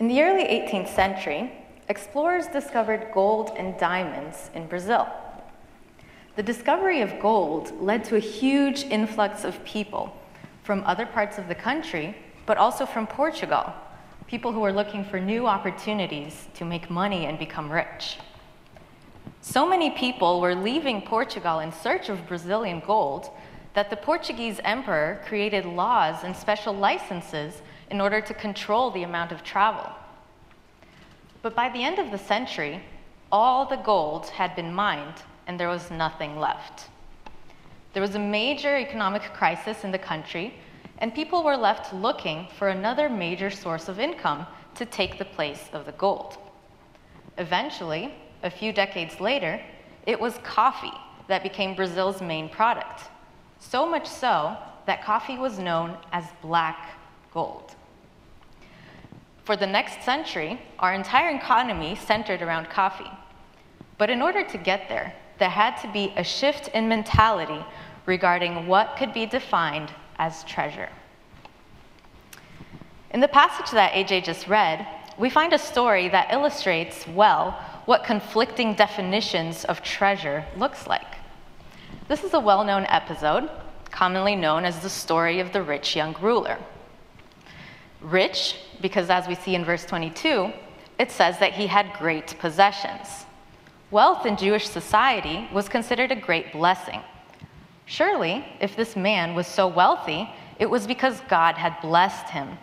In the early 18th century, explorers discovered gold and diamonds in Brazil. The discovery of gold led to a huge influx of people from other parts of the country, but also from Portugal, people who were looking for new opportunities to make money and become rich. So many people were leaving Portugal in search of Brazilian gold that the Portuguese emperor created laws and special licenses in order to control the amount of travel. But by the end of the century, all the gold had been mined and there was nothing left. There was a major economic crisis in the country, and people were left looking for another major source of income to take the place of the gold. Eventually, a few decades later, it was coffee that became Brazil's main product. So much so that coffee was known as black gold. For the next century, our entire economy centered around coffee. But in order to get there, there had to be a shift in mentality regarding what could be defined as treasure. In the passage that AJ just read, we find a story that illustrates well what conflicting definitions of treasure looks like. This is a well known episode, commonly known as the story of the rich young ruler. Rich, because as we see in verse 22, it says that he had great possessions. Wealth in Jewish society was considered a great blessing. Surely, if this man was so wealthy, it was because God had blessed him.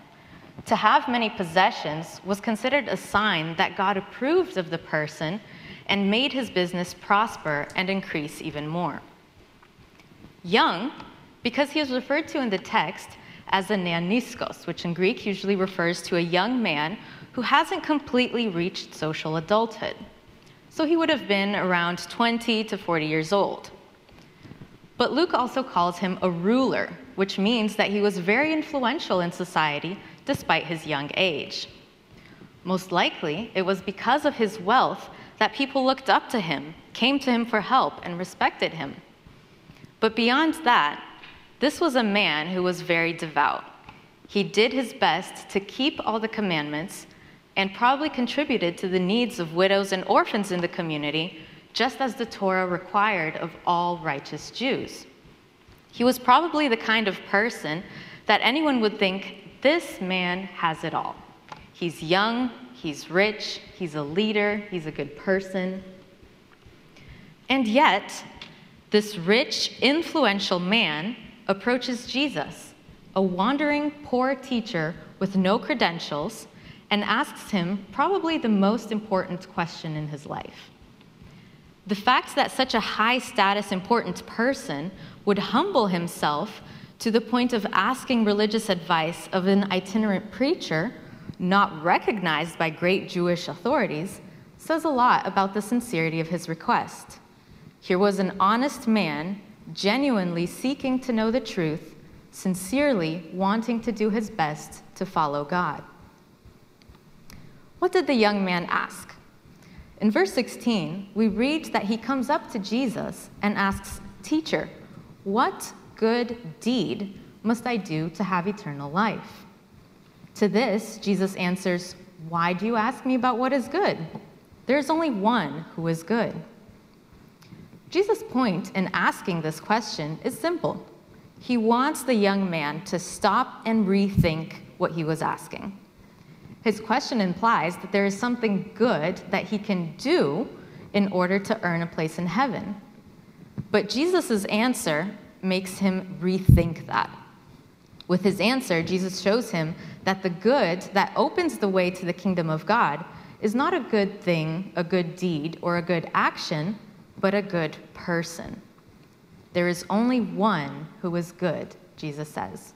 To have many possessions was considered a sign that God approved of the person and made his business prosper and increase even more. Young, because he is referred to in the text as a neaniskos, which in Greek usually refers to a young man who hasn't completely reached social adulthood so he would have been around 20 to 40 years old. But Luke also calls him a ruler, which means that he was very influential in society despite his young age. Most likely, it was because of his wealth that people looked up to him, came to him for help, and respected him. But beyond that, this was a man who was very devout. He did his best to keep all the commandments and probably contributed to the needs of widows and orphans in the community, just as the Torah required of all righteous Jews. He was probably the kind of person that anyone would think this man has it all. He's young, he's rich, he's a leader, he's a good person. And yet, this rich, influential man approaches Jesus, a wandering, poor teacher with no credentials and asks him probably the most important question in his life. The fact that such a high status, important person would humble himself to the point of asking religious advice of an itinerant preacher, not recognized by great Jewish authorities, says a lot about the sincerity of his request. Here was an honest man, genuinely seeking to know the truth, sincerely wanting to do his best to follow God. What did the young man ask? In verse 16, we read that he comes up to Jesus and asks, Teacher, what good deed must I do to have eternal life? To this, Jesus answers, Why do you ask me about what is good? There is only one who is good. Jesus' point in asking this question is simple. He wants the young man to stop and rethink what he was asking. His question implies that there is something good that he can do in order to earn a place in heaven. But Jesus' answer makes him rethink that. With his answer, Jesus shows him that the good that opens the way to the kingdom of God is not a good thing, a good deed, or a good action, but a good person. There is only one who is good, Jesus says.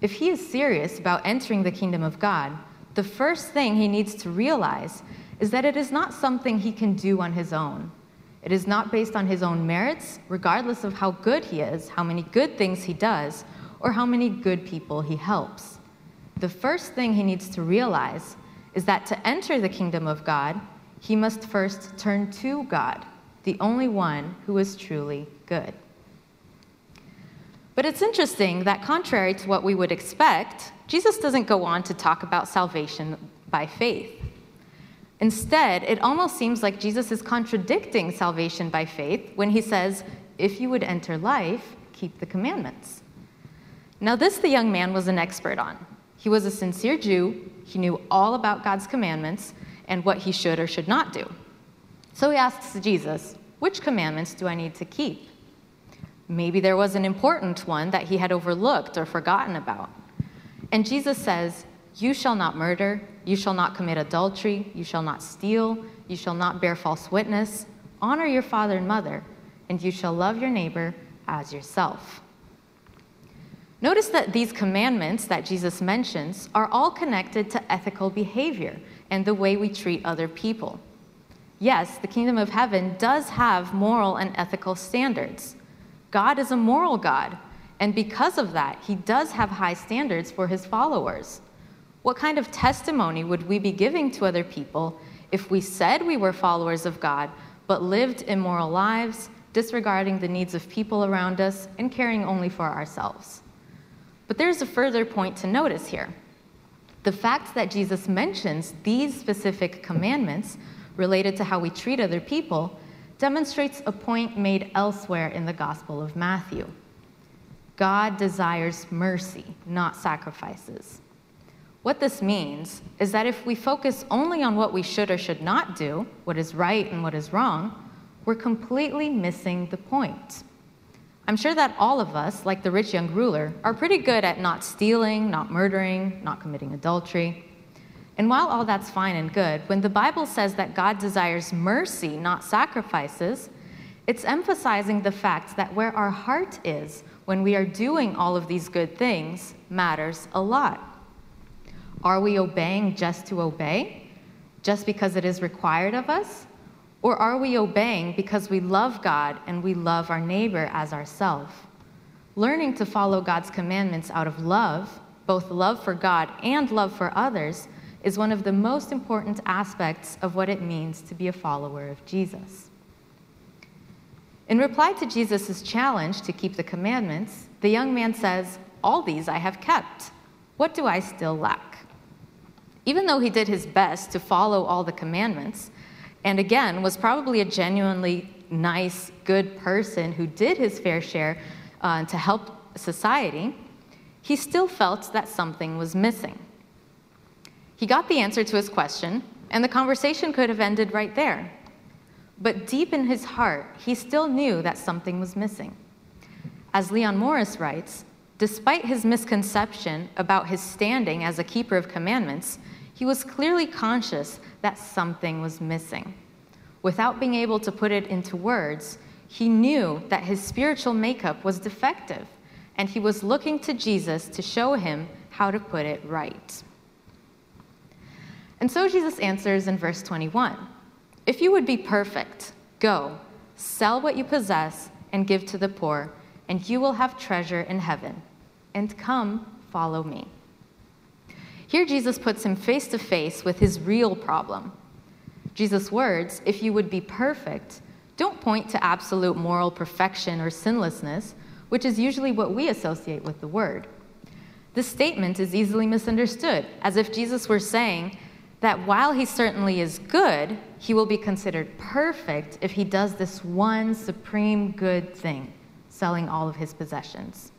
If he is serious about entering the kingdom of God, the first thing he needs to realize is that it is not something he can do on his own. It is not based on his own merits, regardless of how good he is, how many good things he does, or how many good people he helps. The first thing he needs to realize is that to enter the kingdom of God, he must first turn to God, the only one who is truly good. But it's interesting that, contrary to what we would expect, Jesus doesn't go on to talk about salvation by faith. Instead, it almost seems like Jesus is contradicting salvation by faith when he says, If you would enter life, keep the commandments. Now, this the young man was an expert on. He was a sincere Jew, he knew all about God's commandments and what he should or should not do. So he asks Jesus, Which commandments do I need to keep? Maybe there was an important one that he had overlooked or forgotten about. And Jesus says, You shall not murder, you shall not commit adultery, you shall not steal, you shall not bear false witness, honor your father and mother, and you shall love your neighbor as yourself. Notice that these commandments that Jesus mentions are all connected to ethical behavior and the way we treat other people. Yes, the kingdom of heaven does have moral and ethical standards. God is a moral God, and because of that, he does have high standards for his followers. What kind of testimony would we be giving to other people if we said we were followers of God, but lived immoral lives, disregarding the needs of people around us and caring only for ourselves? But there's a further point to notice here. The fact that Jesus mentions these specific commandments related to how we treat other people demonstrates a point made elsewhere in the Gospel of Matthew. God desires mercy, not sacrifices. What this means is that if we focus only on what we should or should not do, what is right and what is wrong, we're completely missing the point. I'm sure that all of us, like the rich young ruler, are pretty good at not stealing, not murdering, not committing adultery. And while all that's fine and good, when the Bible says that God desires mercy, not sacrifices, it's emphasizing the fact that where our heart is when we are doing all of these good things matters a lot. Are we obeying just to obey, just because it is required of us? Or are we obeying because we love God and we love our neighbor as ourselves? Learning to follow God's commandments out of love, both love for God and love for others, is one of the most important aspects of what it means to be a follower of Jesus. In reply to Jesus' challenge to keep the commandments, the young man says, All these I have kept. What do I still lack? Even though he did his best to follow all the commandments, and again was probably a genuinely nice, good person who did his fair share uh, to help society, he still felt that something was missing. He got the answer to his question, and the conversation could have ended right there. But deep in his heart, he still knew that something was missing. As Leon Morris writes, despite his misconception about his standing as a keeper of commandments, he was clearly conscious that something was missing. Without being able to put it into words, he knew that his spiritual makeup was defective, and he was looking to Jesus to show him how to put it right. And so Jesus answers in verse 21 If you would be perfect, go, sell what you possess, and give to the poor, and you will have treasure in heaven. And come, follow me. Here, Jesus puts him face to face with his real problem. Jesus' words, if you would be perfect, don't point to absolute moral perfection or sinlessness, which is usually what we associate with the word. This statement is easily misunderstood, as if Jesus were saying that while he certainly is good, he will be considered perfect if he does this one supreme good thing, selling all of his possessions.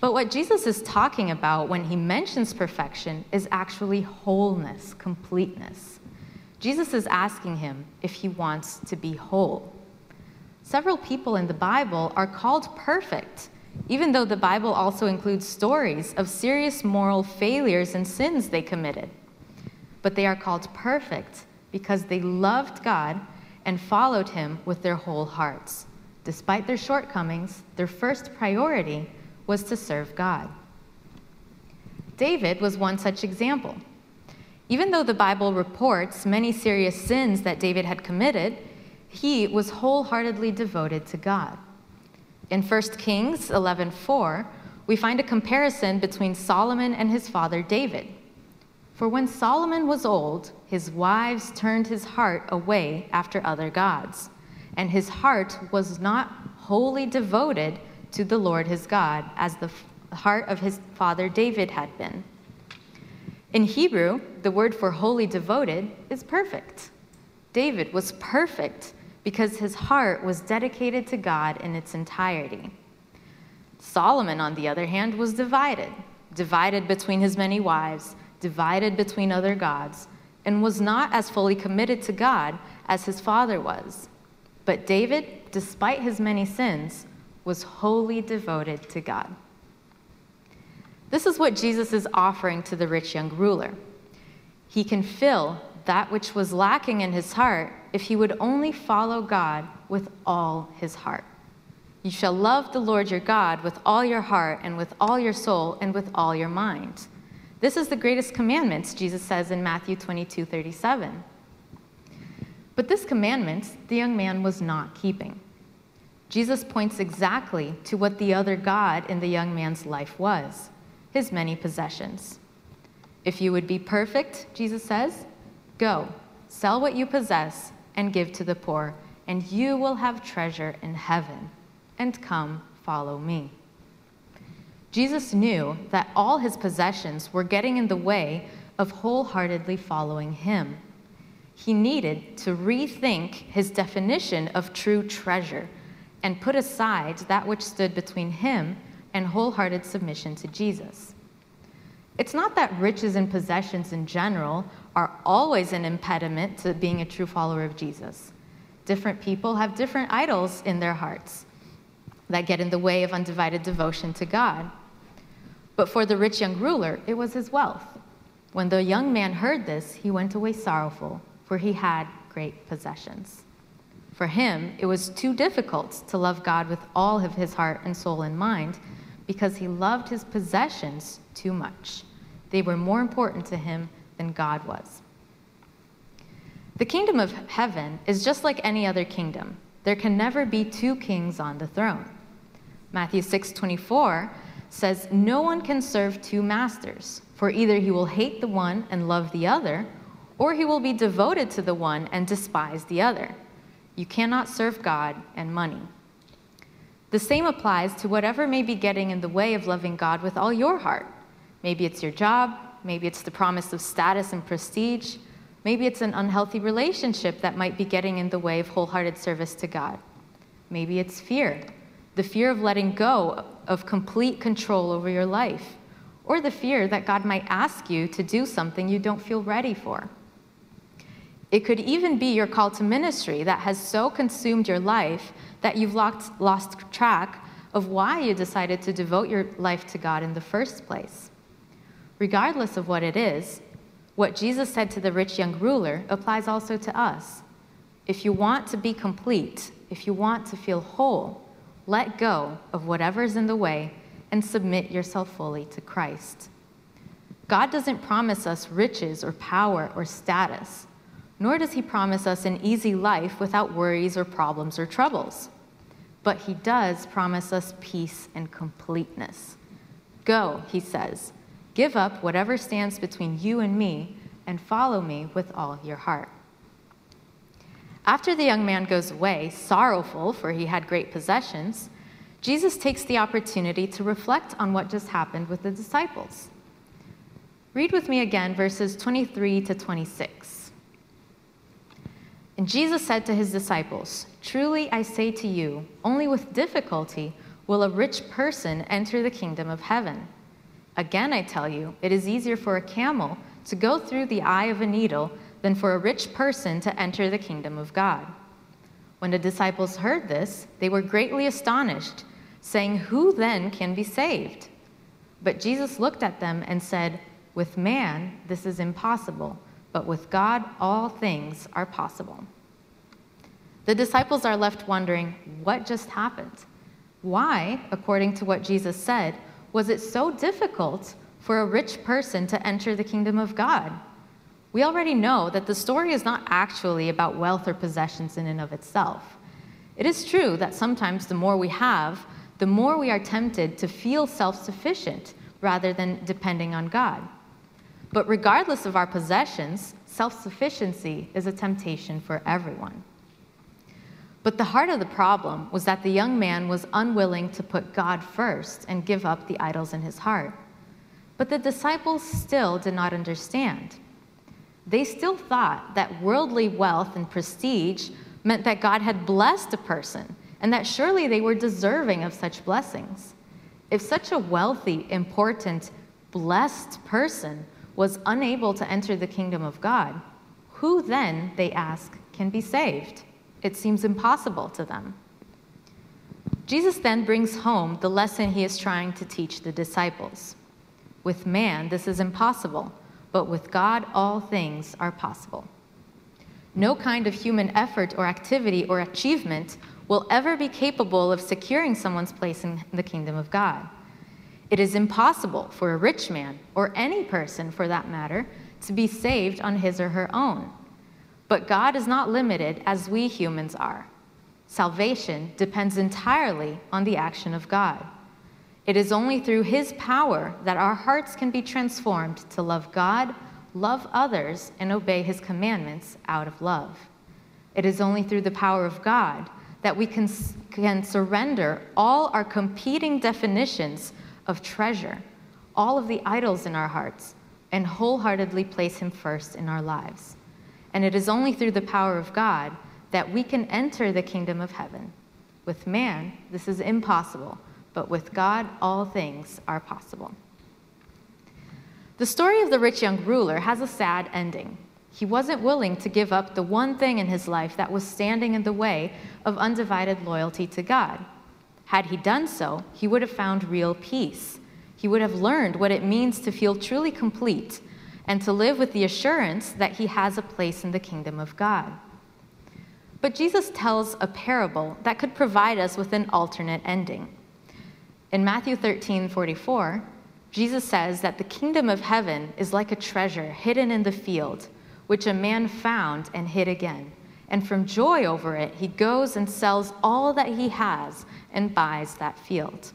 But what Jesus is talking about when he mentions perfection is actually wholeness, completeness. Jesus is asking him if he wants to be whole. Several people in the Bible are called perfect, even though the Bible also includes stories of serious moral failures and sins they committed. But they are called perfect because they loved God and followed him with their whole hearts. Despite their shortcomings, their first priority was to serve God. David was one such example. Even though the Bible reports many serious sins that David had committed, he was wholeheartedly devoted to God. In 1 Kings 11:4, we find a comparison between Solomon and his father David. For when Solomon was old, his wives turned his heart away after other gods, and his heart was not wholly devoted to the Lord his God, as the heart of his father David had been. In Hebrew, the word for wholly devoted is perfect. David was perfect because his heart was dedicated to God in its entirety. Solomon, on the other hand, was divided, divided between his many wives, divided between other gods, and was not as fully committed to God as his father was. But David, despite his many sins, was wholly devoted to God. This is what Jesus is offering to the rich young ruler. He can fill that which was lacking in his heart if he would only follow God with all his heart. You shall love the Lord your God with all your heart and with all your soul and with all your mind. This is the greatest commandment, Jesus says in Matthew 22 37. But this commandment the young man was not keeping. Jesus points exactly to what the other God in the young man's life was his many possessions. If you would be perfect, Jesus says, go, sell what you possess and give to the poor, and you will have treasure in heaven. And come, follow me. Jesus knew that all his possessions were getting in the way of wholeheartedly following him. He needed to rethink his definition of true treasure and put aside that which stood between him and wholehearted submission to Jesus. It's not that riches and possessions in general are always an impediment to being a true follower of Jesus. Different people have different idols in their hearts that get in the way of undivided devotion to God. But for the rich young ruler, it was his wealth. When the young man heard this, he went away sorrowful, for he had great possessions. For him, it was too difficult to love God with all of his heart and soul and mind because he loved his possessions too much. They were more important to him than God was. The kingdom of heaven is just like any other kingdom. There can never be two kings on the throne. Matthew 6:24 says, "No one can serve two masters, for either he will hate the one and love the other, or he will be devoted to the one and despise the other. You cannot serve God and money." The same applies to whatever may be getting in the way of loving God with all your heart. Maybe it's your job, maybe it's the promise of status and prestige, maybe it's an unhealthy relationship that might be getting in the way of wholehearted service to God. Maybe it's fear, the fear of letting go of complete control over your life, or the fear that God might ask you to do something you don't feel ready for. It could even be your call to ministry that has so consumed your life that you've lost, lost track of why you decided to devote your life to God in the first place. Regardless of what it is, what Jesus said to the rich young ruler applies also to us. If you want to be complete, if you want to feel whole, let go of whatever's in the way and submit yourself fully to Christ. God doesn't promise us riches or power or status nor does he promise us an easy life without worries or problems or troubles. But he does promise us peace and completeness. Go, he says, give up whatever stands between you and me, and follow me with all your heart. After the young man goes away, sorrowful, for he had great possessions, Jesus takes the opportunity to reflect on what just happened with the disciples. Read with me again verses 23 to 26. And Jesus said to his disciples, Truly I say to you, only with difficulty will a rich person enter the kingdom of heaven. Again, I tell you, it is easier for a camel to go through the eye of a needle than for a rich person to enter the kingdom of God. When the disciples heard this, they were greatly astonished, saying, Who then can be saved? But Jesus looked at them and said, With man, this is impossible but with God, all things are possible. The disciples are left wondering what just happened? Why, according to what Jesus said, was it so difficult for a rich person to enter the kingdom of God? We already know that the story is not actually about wealth or possessions in and of itself. It is true that sometimes the more we have, the more we are tempted to feel self sufficient rather than depending on God. But regardless of our possessions, self sufficiency is a temptation for everyone. But the heart of the problem was that the young man was unwilling to put God first and give up the idols in his heart. But the disciples still did not understand. They still thought that worldly wealth and prestige meant that God had blessed a person and that surely they were deserving of such blessings. If such a wealthy, important, blessed person was unable to enter the kingdom of God, who then, they ask, can be saved? It seems impossible to them. Jesus then brings home the lesson he is trying to teach the disciples. With man, this is impossible, but with God, all things are possible. No kind of human effort or activity or achievement will ever be capable of securing someone's place in the kingdom of God. It is impossible for a rich man, or any person for that matter, to be saved on his or her own. But God is not limited as we humans are. Salvation depends entirely on the action of God. It is only through His power that our hearts can be transformed to love God, love others, and obey His commandments out of love. It is only through the power of God that we can, can surrender all our competing definitions of treasure, all of the idols in our hearts, and wholeheartedly place Him first in our lives. And it is only through the power of God that we can enter the kingdom of heaven. With man, this is impossible, but with God, all things are possible. The story of the rich young ruler has a sad ending. He wasn't willing to give up the one thing in his life that was standing in the way of undivided loyalty to God. Had he done so, he would have found real peace. He would have learned what it means to feel truly complete and to live with the assurance that he has a place in the kingdom of God. But Jesus tells a parable that could provide us with an alternate ending. In Matthew 13 44, Jesus says that the kingdom of heaven is like a treasure hidden in the field, which a man found and hid again. And from joy over it, he goes and sells all that he has and buys that field.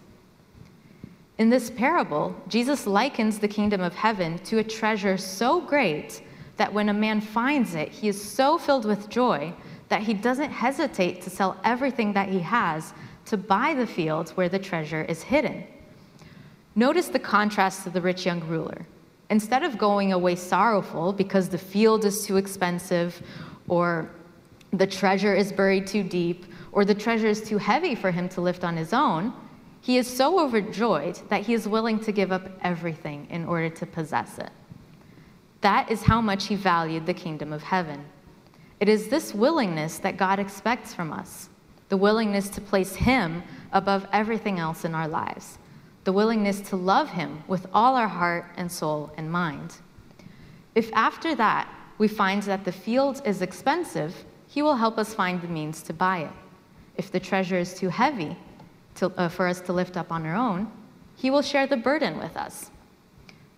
In this parable, Jesus likens the kingdom of heaven to a treasure so great that when a man finds it, he is so filled with joy that he doesn't hesitate to sell everything that he has to buy the fields where the treasure is hidden. Notice the contrast to the rich young ruler. Instead of going away sorrowful because the field is too expensive, or the treasure is buried too deep, or the treasure is too heavy for him to lift on his own, he is so overjoyed that he is willing to give up everything in order to possess it. That is how much he valued the kingdom of heaven. It is this willingness that God expects from us the willingness to place Him above everything else in our lives, the willingness to love Him with all our heart and soul and mind. If after that we find that the field is expensive, He will help us find the means to buy it. If the treasure is too heavy to, uh, for us to lift up on our own, He will share the burden with us.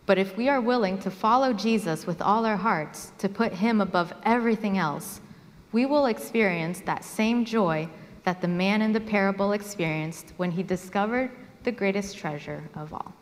But if we are willing to follow Jesus with all our hearts, to put him above everything else, we will experience that same joy that the man in the parable experienced when he discovered the greatest treasure of all.